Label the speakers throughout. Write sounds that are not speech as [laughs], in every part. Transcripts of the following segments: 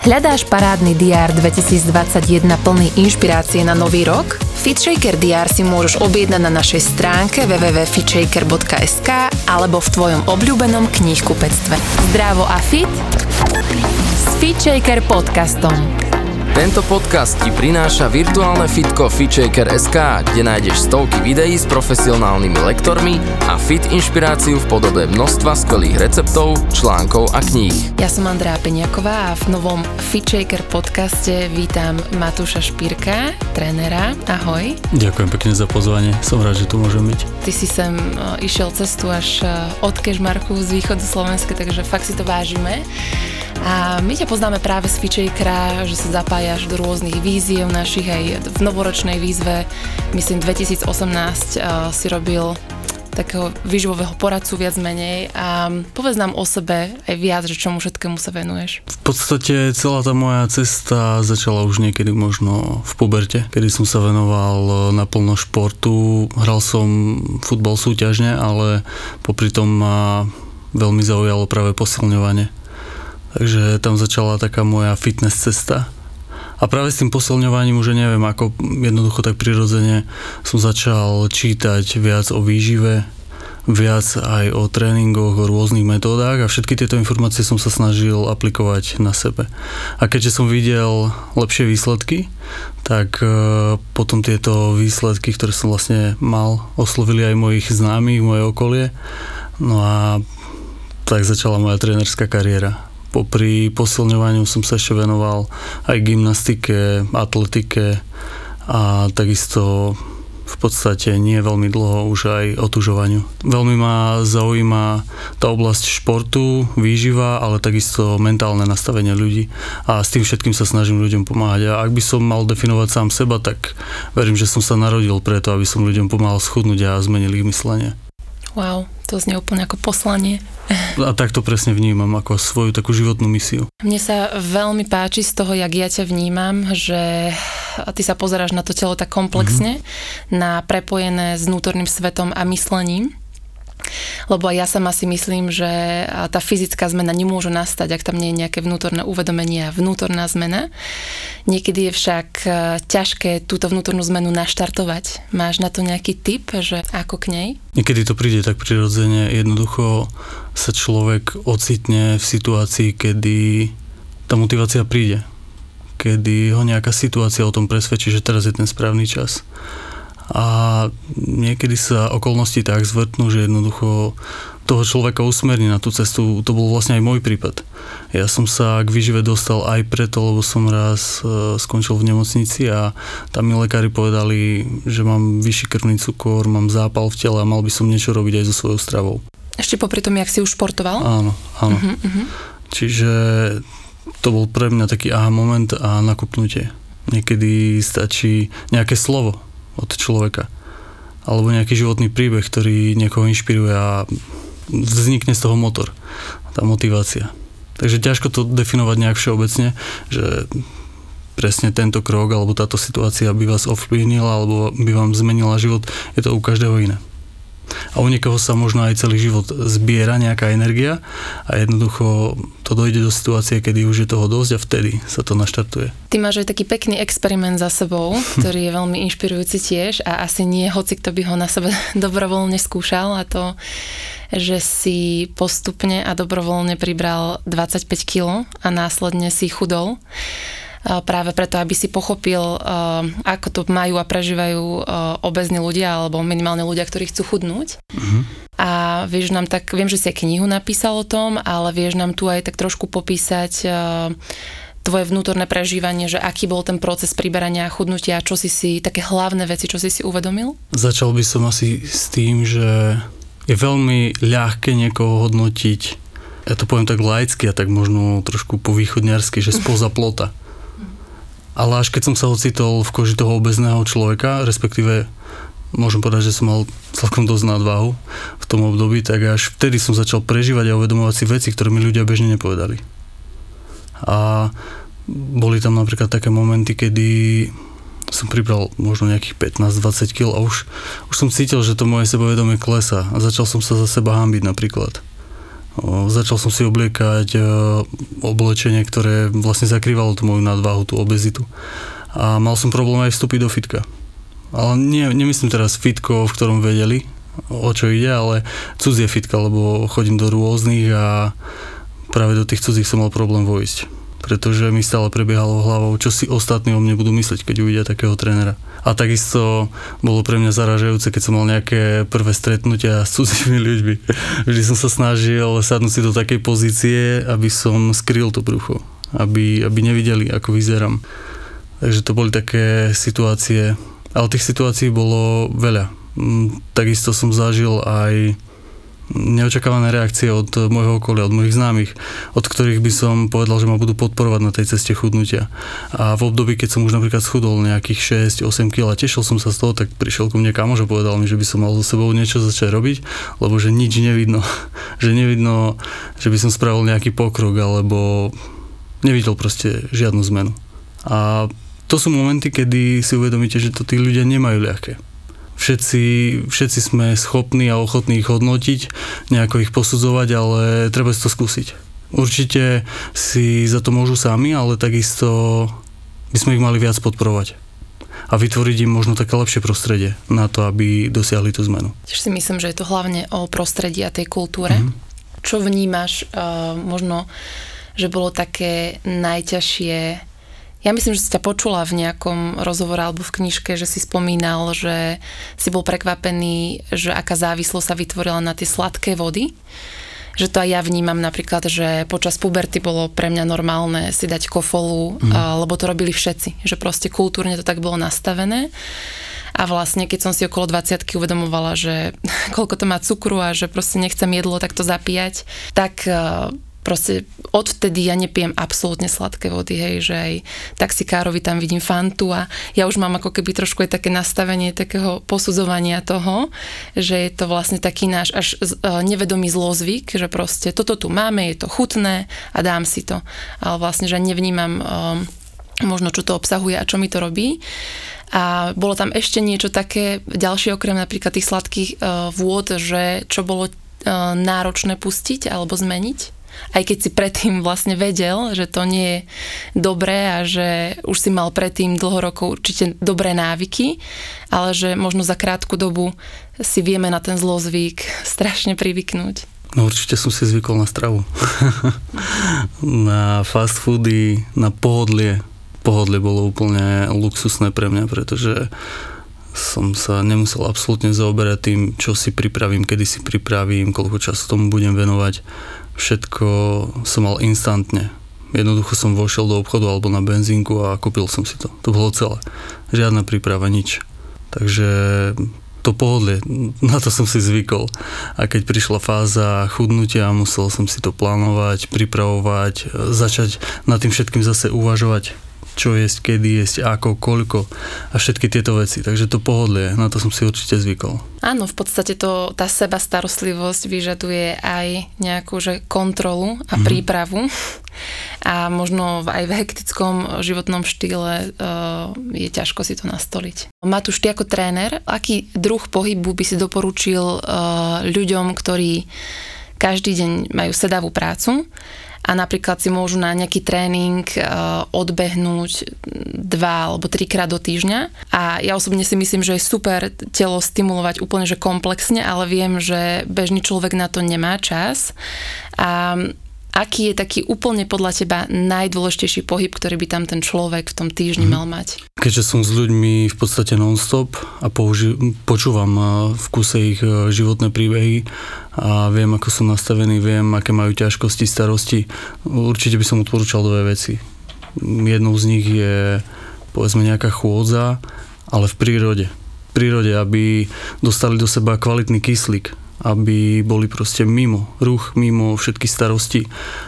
Speaker 1: Hľadáš parádny DR 2021 plný inšpirácie na nový rok? FitShaker DR si môžeš objednať na našej stránke www.fitshaker.sk alebo v tvojom obľúbenom knihkupectve. Zdravo a fit s FitShaker podcastom.
Speaker 2: Tento podcast ti prináša virtuálne fitko FitShaker.sk, kde nájdeš stovky videí s profesionálnymi lektormi a fit inšpiráciu v podobe množstva skvelých receptov, článkov a kníh.
Speaker 1: Ja som Andrea Peňaková a v novom FitShaker podcaste vítam Matúša Špírka, trénera. Ahoj.
Speaker 3: Ďakujem pekne za pozvanie, som rád, že tu môžem byť.
Speaker 1: Ty si sem e, išiel cestu až e, od Kešmarku z východu Slovenska, takže fakt si to vážime. A my ťa poznáme práve z Fičejkra, že sa zapájaš do rôznych víziev našich aj v novoročnej výzve. Myslím 2018 uh, si robil takého výživového poradcu viac menej a povedz nám o sebe aj viac, že čomu všetkému sa venuješ.
Speaker 3: V podstate celá tá moja cesta začala už niekedy možno v puberte, kedy som sa venoval naplno športu. Hral som futbal súťažne, ale popri tom ma veľmi zaujalo práve posilňovanie Takže tam začala taká moja fitness cesta. A práve s tým posilňovaním už neviem, ako jednoducho tak prirodzene som začal čítať viac o výžive, viac aj o tréningoch, o rôznych metódach a všetky tieto informácie som sa snažil aplikovať na sebe. A keďže som videl lepšie výsledky, tak e, potom tieto výsledky, ktoré som vlastne mal, oslovili aj mojich známych, moje okolie. No a tak začala moja trénerská kariéra popri posilňovaniu som sa ešte venoval aj gymnastike, atletike a takisto v podstate nie veľmi dlho už aj otužovaniu. Veľmi ma zaujíma tá oblasť športu, výživa, ale takisto mentálne nastavenie ľudí a s tým všetkým sa snažím ľuďom pomáhať. A ak by som mal definovať sám seba, tak verím, že som sa narodil preto, aby som ľuďom pomáhal schudnúť a zmenil ich myslenie.
Speaker 1: Wow, to znie úplne ako poslanie.
Speaker 3: A tak to presne vnímam, ako svoju takú životnú misiu.
Speaker 1: Mne sa veľmi páči z toho, jak ja ťa vnímam, že ty sa pozeráš na to telo tak komplexne, mm-hmm. na prepojené s vnútorným svetom a myslením lebo ja sama si myslím, že tá fyzická zmena nemôže nastať, ak tam nie je nejaké vnútorné uvedomenie a vnútorná zmena. Niekedy je však e, ťažké túto vnútornú zmenu naštartovať. Máš na to nejaký tip, že ako k nej?
Speaker 3: Niekedy to príde tak prirodzene, jednoducho sa človek ocitne v situácii, kedy tá motivácia príde kedy ho nejaká situácia o tom presvedčí, že teraz je ten správny čas a niekedy sa okolnosti tak zvrtnú, že jednoducho toho človeka usmerní na tú cestu. To bol vlastne aj môj prípad. Ja som sa k výžive dostal aj preto, lebo som raz e, skončil v nemocnici a tam mi lekári povedali, že mám vyšší krvný cukor, mám zápal v tele a mal by som niečo robiť aj so svojou stravou.
Speaker 1: Ešte popri tom, jak si už športoval?
Speaker 3: Áno, áno. Uh-huh, uh-huh. Čiže to bol pre mňa taký aha moment a nakupnutie. Niekedy stačí nejaké slovo, od človeka. Alebo nejaký životný príbeh, ktorý niekoho inšpiruje a vznikne z toho motor, tá motivácia. Takže ťažko to definovať nejak všeobecne, že presne tento krok alebo táto situácia by vás ovplyvnila alebo by vám zmenila život, je to u každého iné a u niekoho sa možno aj celý život zbiera nejaká energia a jednoducho to dojde do situácie, kedy už je toho dosť a vtedy sa to naštartuje.
Speaker 1: Ty máš aj taký pekný experiment za sebou, [laughs] ktorý je veľmi inšpirujúci tiež a asi nie hoci kto by ho na sebe [laughs] dobrovoľne skúšal a to že si postupne a dobrovoľne pribral 25 kg a následne si chudol práve preto, aby si pochopil, ako to majú a prežívajú obezní ľudia alebo minimálne ľudia, ktorí chcú chudnúť. Uh-huh. A vieš nám tak, viem, že si knihu napísal o tom, ale vieš nám tu aj tak trošku popísať tvoje vnútorné prežívanie, že aký bol ten proces priberania a chudnutia, čo si si, také hlavné veci, čo si si uvedomil?
Speaker 3: Začal by som asi s tým, že je veľmi ľahké niekoho hodnotiť, ja to poviem tak laicky a tak možno trošku po východňarsky, že spoza plota ale až keď som sa ocitol v koži toho obezného človeka, respektíve môžem povedať, že som mal celkom dosť nadváhu v tom období, tak až vtedy som začal prežívať a uvedomovať si veci, ktoré mi ľudia bežne nepovedali. A boli tam napríklad také momenty, kedy som pribral možno nejakých 15-20 kg a už, už som cítil, že to moje sebavedomie klesa a začal som sa za seba hambiť napríklad. Začal som si obliekať oblečenie, ktoré vlastne zakrývalo tú moju nadváhu, tú obezitu. A mal som problém aj vstúpiť do fitka. Ale nie, nemyslím teraz fitko, v ktorom vedeli, o čo ide, ale cudzie fitka, lebo chodím do rôznych a práve do tých cudzích som mal problém vojsť pretože mi stále prebiehalo hlavou, čo si ostatní o mne budú myslieť, keď uvidia takého trénera. A takisto bolo pre mňa zaražajúce, keď som mal nejaké prvé stretnutia s cudzími ľuďmi. [laughs] Vždy som sa snažil sadnúť si do takej pozície, aby som skryl to brucho, aby, aby nevideli, ako vyzerám. Takže to boli také situácie, ale tých situácií bolo veľa. Mm, takisto som zažil aj neočakávané reakcie od môjho okolia, od mojich známych, od ktorých by som povedal, že ma budú podporovať na tej ceste chudnutia. A v období, keď som už napríklad schudol nejakých 6-8 kg a tešil som sa z toho, tak prišiel ku mne kamož a povedal mi, že by som mal so sebou niečo začať robiť, lebo že nič nevidno. [laughs] že nevidno, že by som spravil nejaký pokrok, alebo nevidel proste žiadnu zmenu. A to sú momenty, kedy si uvedomíte, že to tí ľudia nemajú ľahké všetci, všetci sme schopní a ochotní ich hodnotiť, nejako ich posudzovať, ale treba si to skúsiť. Určite si za to môžu sami, ale takisto by sme ich mali viac podporovať a vytvoriť im možno také lepšie prostredie na to, aby dosiahli tú zmenu.
Speaker 1: Tiež si myslím, že je to hlavne o prostredí a tej kultúre. Mm-hmm. Čo vnímaš uh, možno, že bolo také najťažšie ja myslím, že si ťa počula v nejakom rozhovore alebo v knižke, že si spomínal, že si bol prekvapený, že aká závislosť sa vytvorila na tie sladké vody. Že to aj ja vnímam napríklad, že počas puberty bolo pre mňa normálne si dať kofolu, mm. lebo to robili všetci. Že proste kultúrne to tak bolo nastavené. A vlastne, keď som si okolo 20 uvedomovala, že [laughs] koľko to má cukru a že proste nechcem jedlo takto zapíjať, tak proste odvtedy ja nepijem absolútne sladké vody, hej, že aj taxikárovi tam vidím fantu a ja už mám ako keby trošku aj také nastavenie takého posudzovania toho, že je to vlastne taký náš až e, nevedomý zlozvyk, že proste toto tu máme, je to chutné a dám si to. Ale vlastne, že nevnímam um, možno, čo to obsahuje a čo mi to robí. A bolo tam ešte niečo také ďalšie okrem napríklad tých sladkých uh, vôd, že čo bolo náročné pustiť alebo zmeniť? Aj keď si predtým vlastne vedel, že to nie je dobré a že už si mal predtým dlho rokov určite dobré návyky, ale že možno za krátku dobu si vieme na ten zlozvyk strašne privyknúť.
Speaker 3: No určite som si zvykol na stravu. [laughs] na fast foody, na pohodlie. Pohodlie bolo úplne luxusné pre mňa, pretože som sa nemusel absolútne zaoberať tým, čo si pripravím, kedy si pripravím, koľko času tomu budem venovať všetko som mal instantne. Jednoducho som vošiel do obchodu alebo na benzínku a kúpil som si to. To bolo celé. Žiadna príprava, nič. Takže to pohodlie, na to som si zvykol. A keď prišla fáza chudnutia, musel som si to plánovať, pripravovať, začať nad tým všetkým zase uvažovať čo jesť, kedy jesť, ako, koľko a všetky tieto veci. Takže to pohodlie, na to som si určite zvykol.
Speaker 1: Áno, v podstate to, tá seba starostlivosť vyžaduje aj nejakú že kontrolu a mm-hmm. prípravu a možno aj v hektickom životnom štýle uh, je ťažko si to nastoliť. Matúš, ty ako tréner, aký druh pohybu by si doporučil uh, ľuďom, ktorí každý deň majú sedavú prácu a napríklad si môžu na nejaký tréning uh, odbehnúť dva alebo trikrát do týždňa. A ja osobne si myslím, že je super telo stimulovať úplne že komplexne, ale viem, že bežný človek na to nemá čas. A aký je taký úplne podľa teba najdôležitejší pohyb, ktorý by tam ten človek v tom týždni mm. mal mať?
Speaker 3: Keďže som s ľuďmi v podstate non-stop a použi- počúvam v kuse ich eh, životné príbehy a viem, ako sú nastavení, viem, aké majú ťažkosti, starosti, určite by som odporúčal dve veci. Jednou z nich je povedzme nejaká chôdza, ale v prírode. V prírode, aby dostali do seba kvalitný kyslík, aby boli proste mimo ruch, mimo všetky starosti,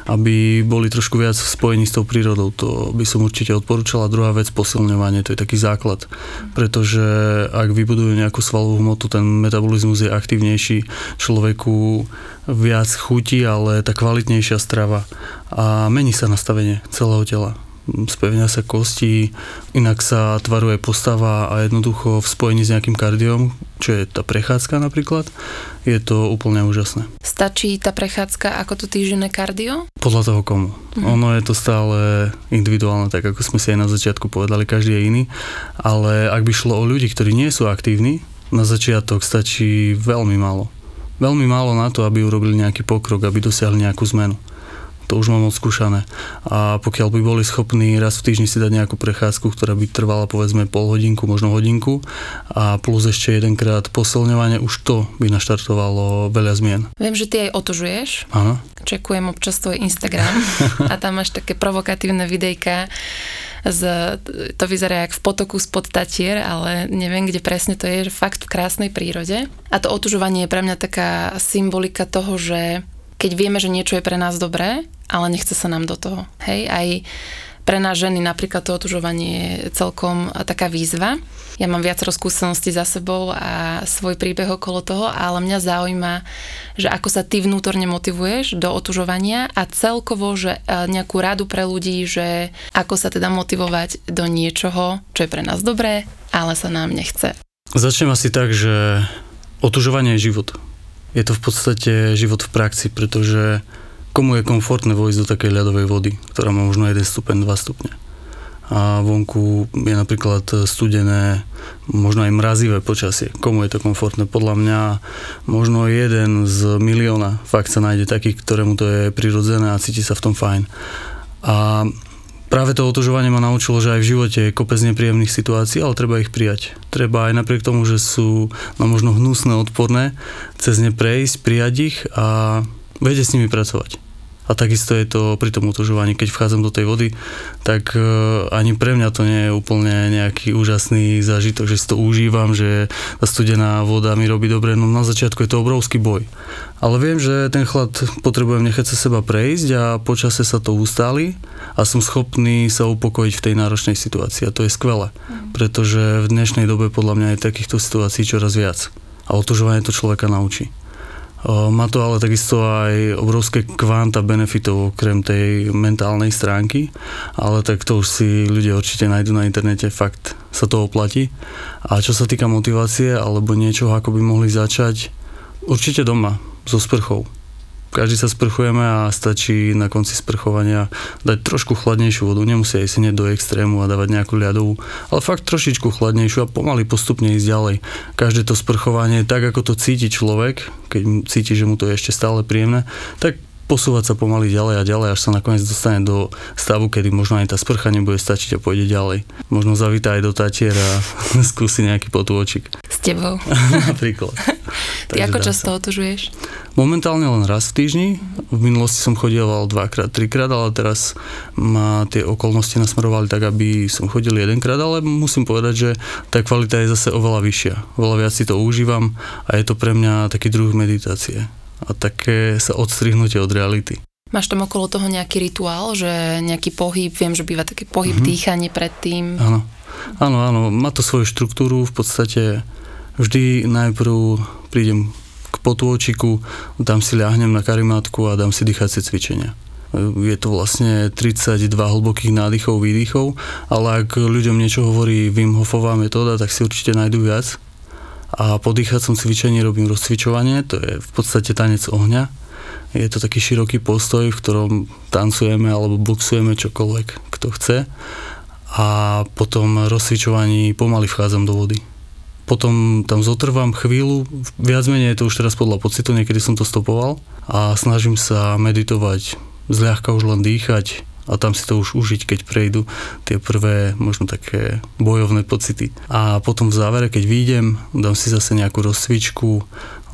Speaker 3: aby boli trošku viac spojení s tou prírodou. To by som určite odporúčal. A druhá vec, posilňovanie, to je taký základ. Pretože ak vybudujú nejakú svalovú hmotu, ten metabolizmus je aktívnejší, človeku viac chutí, ale tá kvalitnejšia strava a mení sa nastavenie celého tela spevňa sa kosti, inak sa tvaruje postava a jednoducho v spojení s nejakým kardiom, čo je tá prechádzka napríklad, je to úplne úžasné.
Speaker 1: Stačí tá prechádzka ako to týždenné kardio?
Speaker 3: Podľa toho komu. Mhm. Ono je to stále individuálne, tak ako sme si aj na začiatku povedali, každý je iný, ale ak by šlo o ľudí, ktorí nie sú aktívni, na začiatok stačí veľmi málo. Veľmi málo na to, aby urobili nejaký pokrok, aby dosiahli nejakú zmenu to už mám odskúšané. A pokiaľ by boli schopní raz v týždni si dať nejakú prechádzku, ktorá by trvala povedzme pol hodinku, možno hodinku a plus ešte jedenkrát posilňovanie, už to by naštartovalo veľa zmien.
Speaker 1: Viem, že ty aj otužuješ.
Speaker 3: Áno.
Speaker 1: Čekujem občas tvoj Instagram [laughs] a tam máš také provokatívne videjka z, to vyzerá jak v potoku spod Tatier, ale neviem, kde presne to je, fakt v krásnej prírode. A to otužovanie je pre mňa taká symbolika toho, že keď vieme, že niečo je pre nás dobré, ale nechce sa nám do toho. Hej, aj pre nás ženy napríklad to otužovanie je celkom taká výzva. Ja mám viacero skúseností za sebou a svoj príbeh okolo toho, ale mňa zaujíma, že ako sa ty vnútorne motivuješ do otužovania a celkovo, že e, nejakú radu pre ľudí, že ako sa teda motivovať do niečoho, čo je pre nás dobré, ale sa nám nechce.
Speaker 3: Začnem asi tak, že otužovanie je život je to v podstate život v praxi, pretože komu je komfortné vojsť do takej ľadovej vody, ktorá má možno 1 stupeň, 2 stupne. A vonku je napríklad studené, možno aj mrazivé počasie. Komu je to komfortné? Podľa mňa možno jeden z milióna fakt sa nájde taký, ktorému to je prirodzené a cíti sa v tom fajn. A práve to otužovanie ma naučilo, že aj v živote je kopec nepríjemných situácií, ale treba ich prijať. Treba aj napriek tomu, že sú no, možno hnusné, odporné, cez ne prejsť, prijať ich a vedieť s nimi pracovať. A takisto je to pri tom otužovaní, keď vchádzam do tej vody, tak e, ani pre mňa to nie je úplne nejaký úžasný zážitok, že si to užívam, že tá studená voda mi robí dobre. No na začiatku je to obrovský boj. Ale viem, že ten chlad potrebujem nechať sa seba prejsť a počase sa to ustáli a som schopný sa upokojiť v tej náročnej situácii. A to je skvelé, mm. pretože v dnešnej dobe podľa mňa je takýchto situácií čoraz viac. A otužovanie to človeka naučí. Má to ale takisto aj obrovské kvanta benefitov okrem tej mentálnej stránky, ale tak to už si ľudia určite nájdú na internete, fakt sa to oplatí. A čo sa týka motivácie alebo niečoho, ako by mohli začať, určite doma, so sprchou každý sa sprchujeme a stačí na konci sprchovania dať trošku chladnejšiu vodu. Nemusí aj senieť do extrému a dávať nejakú ľadovú, ale fakt trošičku chladnejšiu a pomaly postupne ísť ďalej. Každé to sprchovanie, tak ako to cíti človek, keď cíti, že mu to je ešte stále príjemné, tak posúvať sa pomaly ďalej a ďalej, až sa nakoniec dostane do stavu, kedy možno aj tá sprcha nebude stačiť a pôjde ďalej. Možno zavítá aj do Tatier a [laughs] skúsi nejaký potôčik.
Speaker 1: S tebou. [laughs]
Speaker 3: Napríklad.
Speaker 1: Ty ako často otužuješ?
Speaker 3: Momentálne len raz v týždni. V minulosti som chodieval dvakrát, trikrát, ale teraz ma tie okolnosti nasmerovali tak, aby som chodil jedenkrát, ale musím povedať, že tá kvalita je zase oveľa vyššia. Oveľa viac si to užívam a je to pre mňa taký druh meditácie a také sa odstrihnutie od reality.
Speaker 1: Máš tam okolo toho nejaký rituál, že nejaký pohyb, viem, že býva taký pohyb, mm-hmm. dýchanie predtým.
Speaker 3: Áno. áno, áno, má to svoju štruktúru, v podstate vždy najprv prídem potôčiku, dám si ľahnem na karimátku a dám si dýchacie cvičenia. Je to vlastne 32 hlbokých nádychov, výdychov, ale ak ľuďom niečo hovorí Wim Hofová metóda, tak si určite nájdu viac a po dýchacom cvičení robím rozcvičovanie, to je v podstate tanec ohňa. Je to taký široký postoj, v ktorom tancujeme alebo boxujeme čokoľvek, kto chce. A potom rozcvičovaní pomaly vchádzam do vody. Potom tam zotrvám chvíľu, viac menej je to už teraz podľa pocitu, niekedy som to stopoval a snažím sa meditovať, zľahka už len dýchať, a tam si to už užiť, keď prejdú tie prvé možno také bojovné pocity. A potom v závere, keď výjdem, dám si zase nejakú rozcvičku,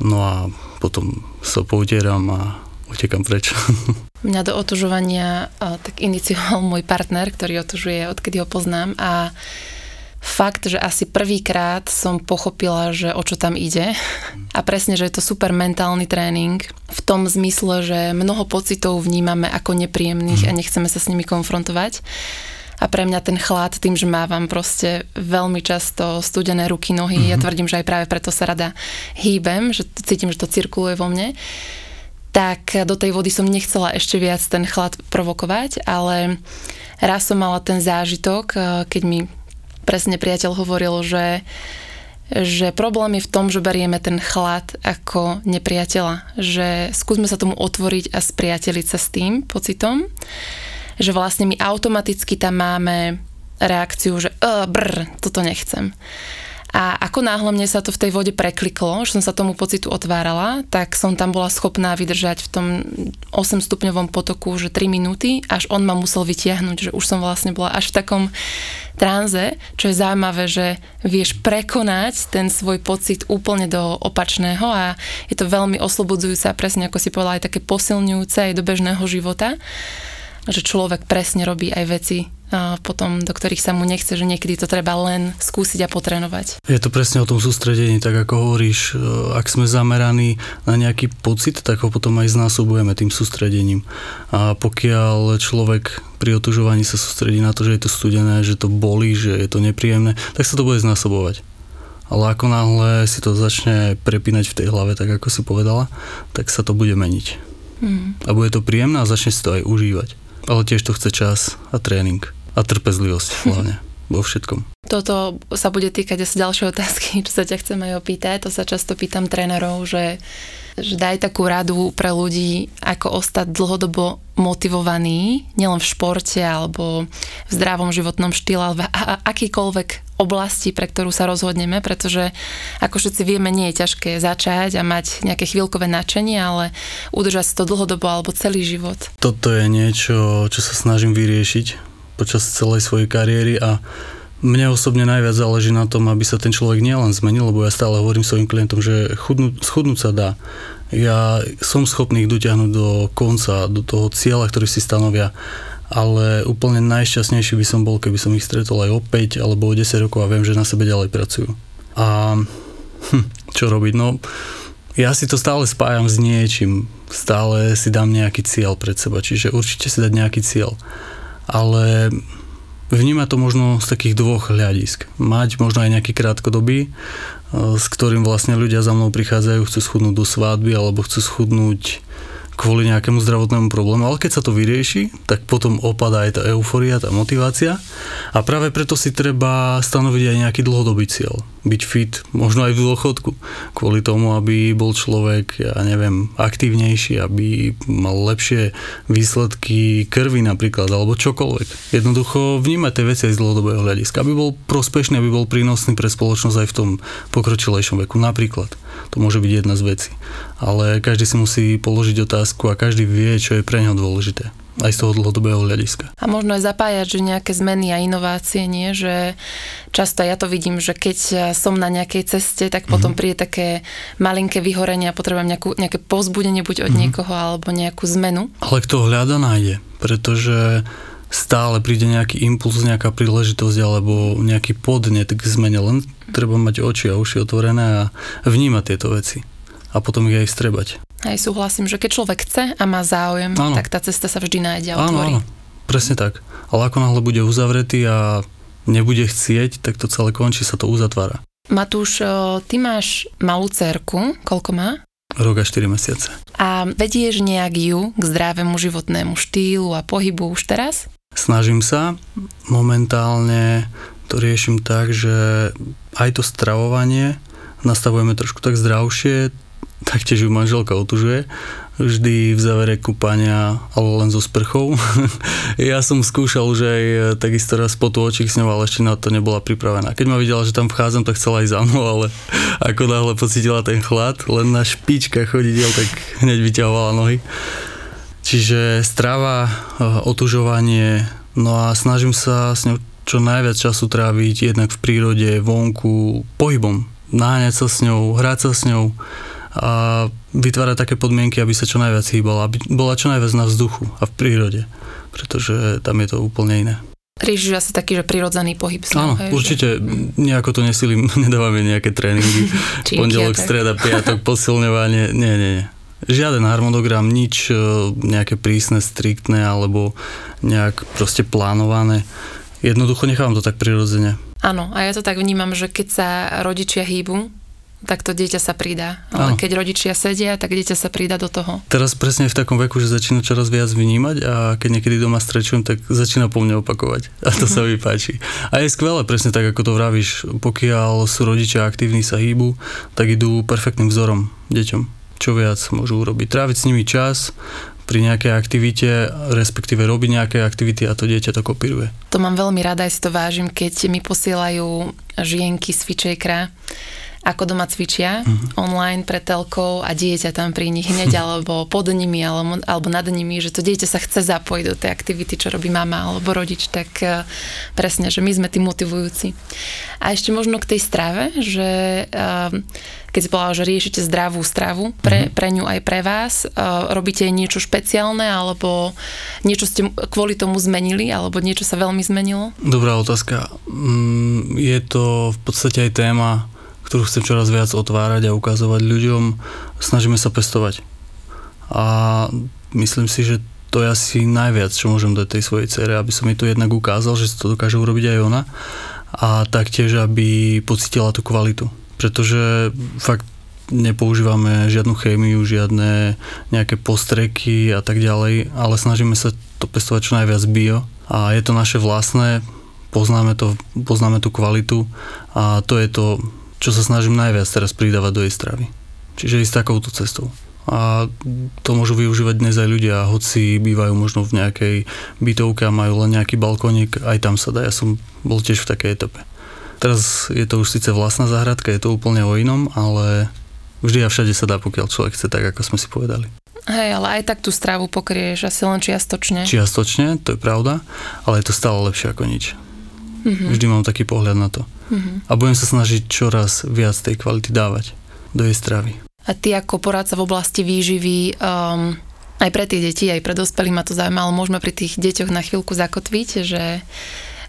Speaker 3: no a potom sa poutieram a utekam preč. [laughs]
Speaker 1: Mňa do otužovania tak inicioval môj partner, ktorý otužuje, odkedy ho poznám a fakt, že asi prvýkrát som pochopila, že o čo tam ide a presne, že je to super mentálny tréning v tom zmysle, že mnoho pocitov vnímame ako nepríjemných a mhm. nechceme sa s nimi konfrontovať. A pre mňa ten chlad, tým, že mávam proste veľmi často studené ruky, nohy, mm-hmm. ja tvrdím, že aj práve preto sa rada hýbem, že cítim, že to cirkuluje vo mne, tak do tej vody som nechcela ešte viac ten chlad provokovať, ale raz som mala ten zážitok, eh, keď mi presne priateľ hovoril, že že problém je v tom, že berieme ten chlad ako nepriateľa, že skúsme sa tomu otvoriť a spriateliť sa s tým pocitom, že vlastne my automaticky tam máme reakciu, že uh, brr, toto nechcem. A ako náhle mne sa to v tej vode prekliklo, že som sa tomu pocitu otvárala, tak som tam bola schopná vydržať v tom 8 stupňovom potoku, že 3 minúty, až on ma musel vytiahnuť, že už som vlastne bola až v takom tranze, čo je zaujímavé, že vieš prekonať ten svoj pocit úplne do opačného a je to veľmi oslobodzujúce a presne ako si povedala aj také posilňujúce aj do bežného života že človek presne robí aj veci potom, do ktorých sa mu nechce, že niekedy to treba len skúsiť a potrenovať.
Speaker 3: Je to presne o tom sústredení, tak ako hovoríš, e, ak sme zameraní na nejaký pocit, tak ho potom aj znásobujeme tým sústredením. A pokiaľ človek pri otužovaní sa sústredí na to, že je to studené, že to bolí, že je to nepríjemné, tak sa to bude znásobovať. Ale ako náhle si to začne prepínať v tej hlave, tak ako si povedala, tak sa to bude meniť. Mm. A bude to príjemné a začne si to aj užívať. Ale tiež to chce čas a tréning. A trpezlivosť hlavne [laughs] vo všetkom.
Speaker 1: Toto sa bude týkať asi ďalšie otázky, [laughs] čo sa ťa chcem aj opýtať. To sa často pýtam trénerov, že, že daj takú radu pre ľudí, ako ostať dlhodobo motivovaný, nielen v športe alebo v zdravom životnom štýle, ale v akýkoľvek oblasti, pre ktorú sa rozhodneme, pretože ako všetci vieme, nie je ťažké začať a mať nejaké chvíľkové nadšenie, ale udržať si to dlhodobo alebo celý život.
Speaker 3: Toto je niečo, čo sa snažím vyriešiť počas celej svojej kariéry a mne osobne najviac záleží na tom, aby sa ten človek nielen zmenil, lebo ja stále hovorím svojim klientom, že chudnú, schudnúť sa dá. Ja som schopný ich dotiahnuť do konca, do toho cieľa, ktorý si stanovia, ale úplne najšťastnejší by som bol, keby som ich stretol aj o 5 alebo o 10 rokov a viem, že na sebe ďalej pracujú. A hm, čo robiť? No, ja si to stále spájam s niečím. Stále si dám nejaký cieľ pred seba, čiže určite si dať nejaký cieľ ale vníma to možno z takých dvoch hľadisk. Mať možno aj nejaký krátkodobý, e, s ktorým vlastne ľudia za mnou prichádzajú, chcú schudnúť do svadby alebo chcú schudnúť kvôli nejakému zdravotnému problému, ale keď sa to vyrieši, tak potom opadá aj tá euforia, tá motivácia a práve preto si treba stanoviť aj nejaký dlhodobý cieľ. Byť fit, možno aj v dôchodku, kvôli tomu, aby bol človek, ja neviem, aktívnejší, aby mal lepšie výsledky krvi napríklad, alebo čokoľvek. Jednoducho vnímať tie veci aj z dlhodobého hľadiska, aby bol prospešný, aby bol prínosný pre spoločnosť aj v tom pokročilejšom veku napríklad. To môže byť jedna z vecí. Ale každý si musí položiť otázku a každý vie, čo je pre neho dôležité aj z toho dlhodobého hľadiska.
Speaker 1: A možno aj zapájať, že nejaké zmeny a inovácie, nie? Že často ja to vidím, že keď som na nejakej ceste, tak potom mm-hmm. príde také malinké vyhorenie a potrebujem nejakú, nejaké povzbudenie buď od mm-hmm. niekoho alebo nejakú zmenu.
Speaker 3: Ale kto hľada, nájde. Pretože stále príde nejaký impuls, nejaká príležitosť alebo nejaký podnet k zmene, len treba mať oči a uši otvorené a vnímať tieto veci a potom ich aj strebať.
Speaker 1: Aj súhlasím, že keď človek chce a má záujem, áno. tak tá cesta sa vždy nájde a otvorí. Áno, áno,
Speaker 3: presne tak. Ale ako náhle bude uzavretý a nebude chcieť, tak to celé končí, sa to uzatvára.
Speaker 1: Matúš, ty máš malú cerku, koľko má?
Speaker 3: Rok a 4 mesiace.
Speaker 1: A vedieš nejak ju k zdravému životnému štýlu a pohybu už teraz?
Speaker 3: Snažím sa. Momentálne to riešim tak, že aj to stravovanie nastavujeme trošku tak zdravšie, taktiež ju manželka otužuje, vždy v závere kúpania, ale len so sprchou. [laughs] ja som skúšal už aj e, takisto raz po tú očích s ňou, ale ešte na to nebola pripravená. Keď ma videla, že tam vchádzam, tak chcela aj za mnou, ale ako náhle pocitila ten chlad, len na špičkách chodidiel, tak hneď vyťahovala nohy. Čiže strava, eh, otužovanie, no a snažím sa s ňou čo najviac času tráviť jednak v prírode, vonku, pohybom. Náňať sa s ňou, hrať sa s ňou a vytvárať také podmienky, aby sa čo najviac hýbala, aby bola čo najviac na vzduchu a v prírode, pretože tam je to úplne iné.
Speaker 1: Riešiš asi taký, že prirodzený pohyb.
Speaker 3: Áno, hej, určite, že... nejako to nesilím, [laughs] nedávame nejaké tréningy, [laughs] pondelok, streda, piatok, posilňovanie, nie, nie, nie žiaden harmonogram, nič e, nejaké prísne, striktné alebo nejak proste plánované. Jednoducho nechávam to tak prirodzene.
Speaker 1: Áno, a ja to tak vnímam, že keď sa rodičia hýbu, tak to dieťa sa pridá. Ale
Speaker 3: Áno.
Speaker 1: keď rodičia sedia, tak dieťa sa pridá do toho.
Speaker 3: Teraz presne v takom veku, že začína čoraz viac vnímať a keď niekedy doma strečujem, tak začína po mne opakovať. [laughs] A to sa mi páči. A je skvelé, presne tak, ako to vravíš. Pokiaľ sú rodičia aktívni, sa hýbu, tak idú perfektným vzorom deťom. Čo viac môžu urobiť? Tráviť s nimi čas, pri nejakej aktivite, respektíve robiť nejaké aktivity a to dieťa to kopíruje.
Speaker 1: To mám veľmi rada, aj si to vážim, keď mi posielajú žienky z Fičejkra, ako doma cvičia mm-hmm. online pre telkou a dieťa tam pri nich hneď [laughs] alebo pod nimi alebo, alebo nad nimi, že to dieťa sa chce zapojiť do tej aktivity, čo robí mama alebo rodič, tak uh, presne, že my sme tí motivujúci. A ešte možno k tej strave, že uh, keď si povedala, že riešite zdravú stravu pre, mm-hmm. pre ňu aj pre vás, uh, robíte niečo špeciálne alebo niečo ste kvôli tomu zmenili alebo niečo sa veľmi zmenilo?
Speaker 3: Dobrá otázka. Mm, je to v podstate aj téma, ktorú chcem čoraz viac otvárať a ukazovať ľuďom. Snažíme sa pestovať. A myslím si, že to je asi najviac, čo môžem dať tej svojej cere, aby som jej to jednak ukázal, že to dokáže urobiť aj ona a taktiež, aby pocitila tú kvalitu. Pretože fakt nepoužívame žiadnu chémiu, žiadne nejaké postreky a tak ďalej, ale snažíme sa to pestovať čo najviac bio a je to naše vlastné, poznáme to, poznáme tú kvalitu a to je to, čo sa snažím najviac teraz pridávať do jej stravy. Čiže ísť takouto cestou. A to môžu využívať dnes aj ľudia, hoci bývajú možno v nejakej bytovke a majú len nejaký balkónik, aj tam sa dá. Ja som bol tiež v takej etape. Teraz je to už síce vlastná záhradka, je to úplne o inom, ale vždy a všade sa dá, pokiaľ človek chce tak, ako sme si povedali.
Speaker 1: Hej, ale aj tak tú stravu pokrieš asi len čiastočne.
Speaker 3: Čiastočne, to je pravda, ale je to stále lepšie ako nič. Mm-hmm. Vždy mám taký pohľad na to. Mm-hmm. A budem sa snažiť čoraz viac tej kvality dávať do jej stravy.
Speaker 1: A ty ako poradca v oblasti výživy, um, aj pre tie deti, aj pre dospelých ma to zaujíma, ale môžeme pri tých deťoch na chvíľku zakotviť, že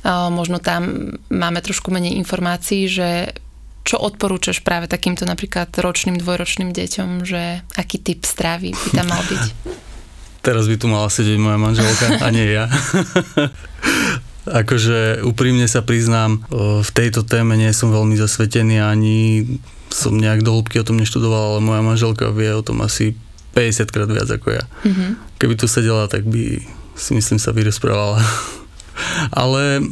Speaker 1: možno tam máme trošku menej informácií, že čo odporúčaš práve takýmto napríklad ročným, dvojročným deťom, že aký typ stravy by tam mal byť? [laughs]
Speaker 3: Teraz by tu mala sedieť moja manželka a nie ja. [laughs] akože úprimne sa priznám, v tejto téme nie som veľmi zasvetený ani som nejak do hĺbky o tom neštudoval, ale moja manželka vie o tom asi 50 krát viac ako ja. Mm-hmm. Keby tu sedela, tak by si myslím sa vyrozprávala. [laughs] ale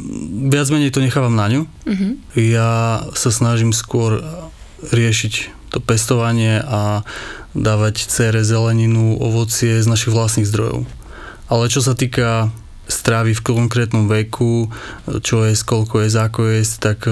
Speaker 3: viac menej to nechávam na ňu. Mm-hmm. Ja sa snažím skôr riešiť to pestovanie a dávať cére zeleninu, ovocie z našich vlastných zdrojov. Ale čo sa týka stravy v konkrétnom veku, čo je, koľko je, ako je, tak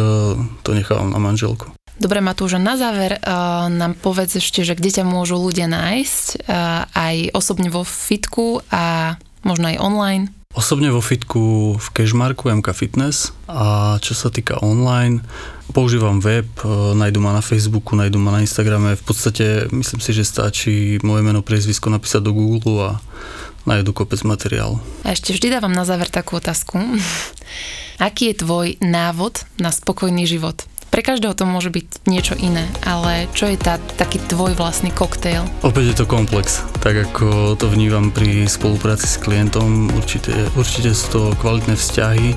Speaker 3: to nechávam na manželku.
Speaker 1: Dobre, Matúš, na záver uh, nám povedz ešte, že kde ťa môžu ľudia nájsť, uh, aj osobne vo fitku a možno aj online.
Speaker 3: Osobne vo fitku v Cashmarku MK Fitness a čo sa týka online, používam web, nájdu ma na Facebooku, nájdu ma na Instagrame, v podstate myslím si, že stačí moje meno, priezvisko napísať do Google a nájdu kopec materiálu.
Speaker 1: A ešte vždy dávam na záver takú otázku. [laughs] Aký je tvoj návod na spokojný život? Pre každého to môže byť niečo iné, ale čo je tá, taký tvoj vlastný koktejl?
Speaker 3: Opäť je to komplex. Tak ako to vnívam pri spolupráci s klientom, určite, určite sú to kvalitné vzťahy,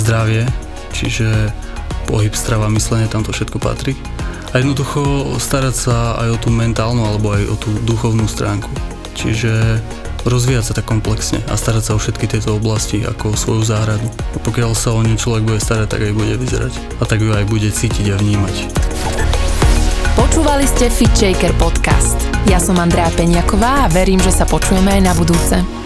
Speaker 3: zdravie, čiže pohyb, strava, myslenie, tam to všetko patrí. A jednoducho starať sa aj o tú mentálnu alebo aj o tú duchovnú stránku. Čiže rozvíjať sa tak komplexne a starať sa o všetky tieto oblasti ako o svoju záhradu. A pokiaľ sa o ňu človek bude starať, tak aj bude vyzerať. A tak ju aj bude cítiť a vnímať.
Speaker 1: Počúvali ste Fit Shaker podcast. Ja som Andrea Peňaková a verím, že sa počujeme aj na budúce.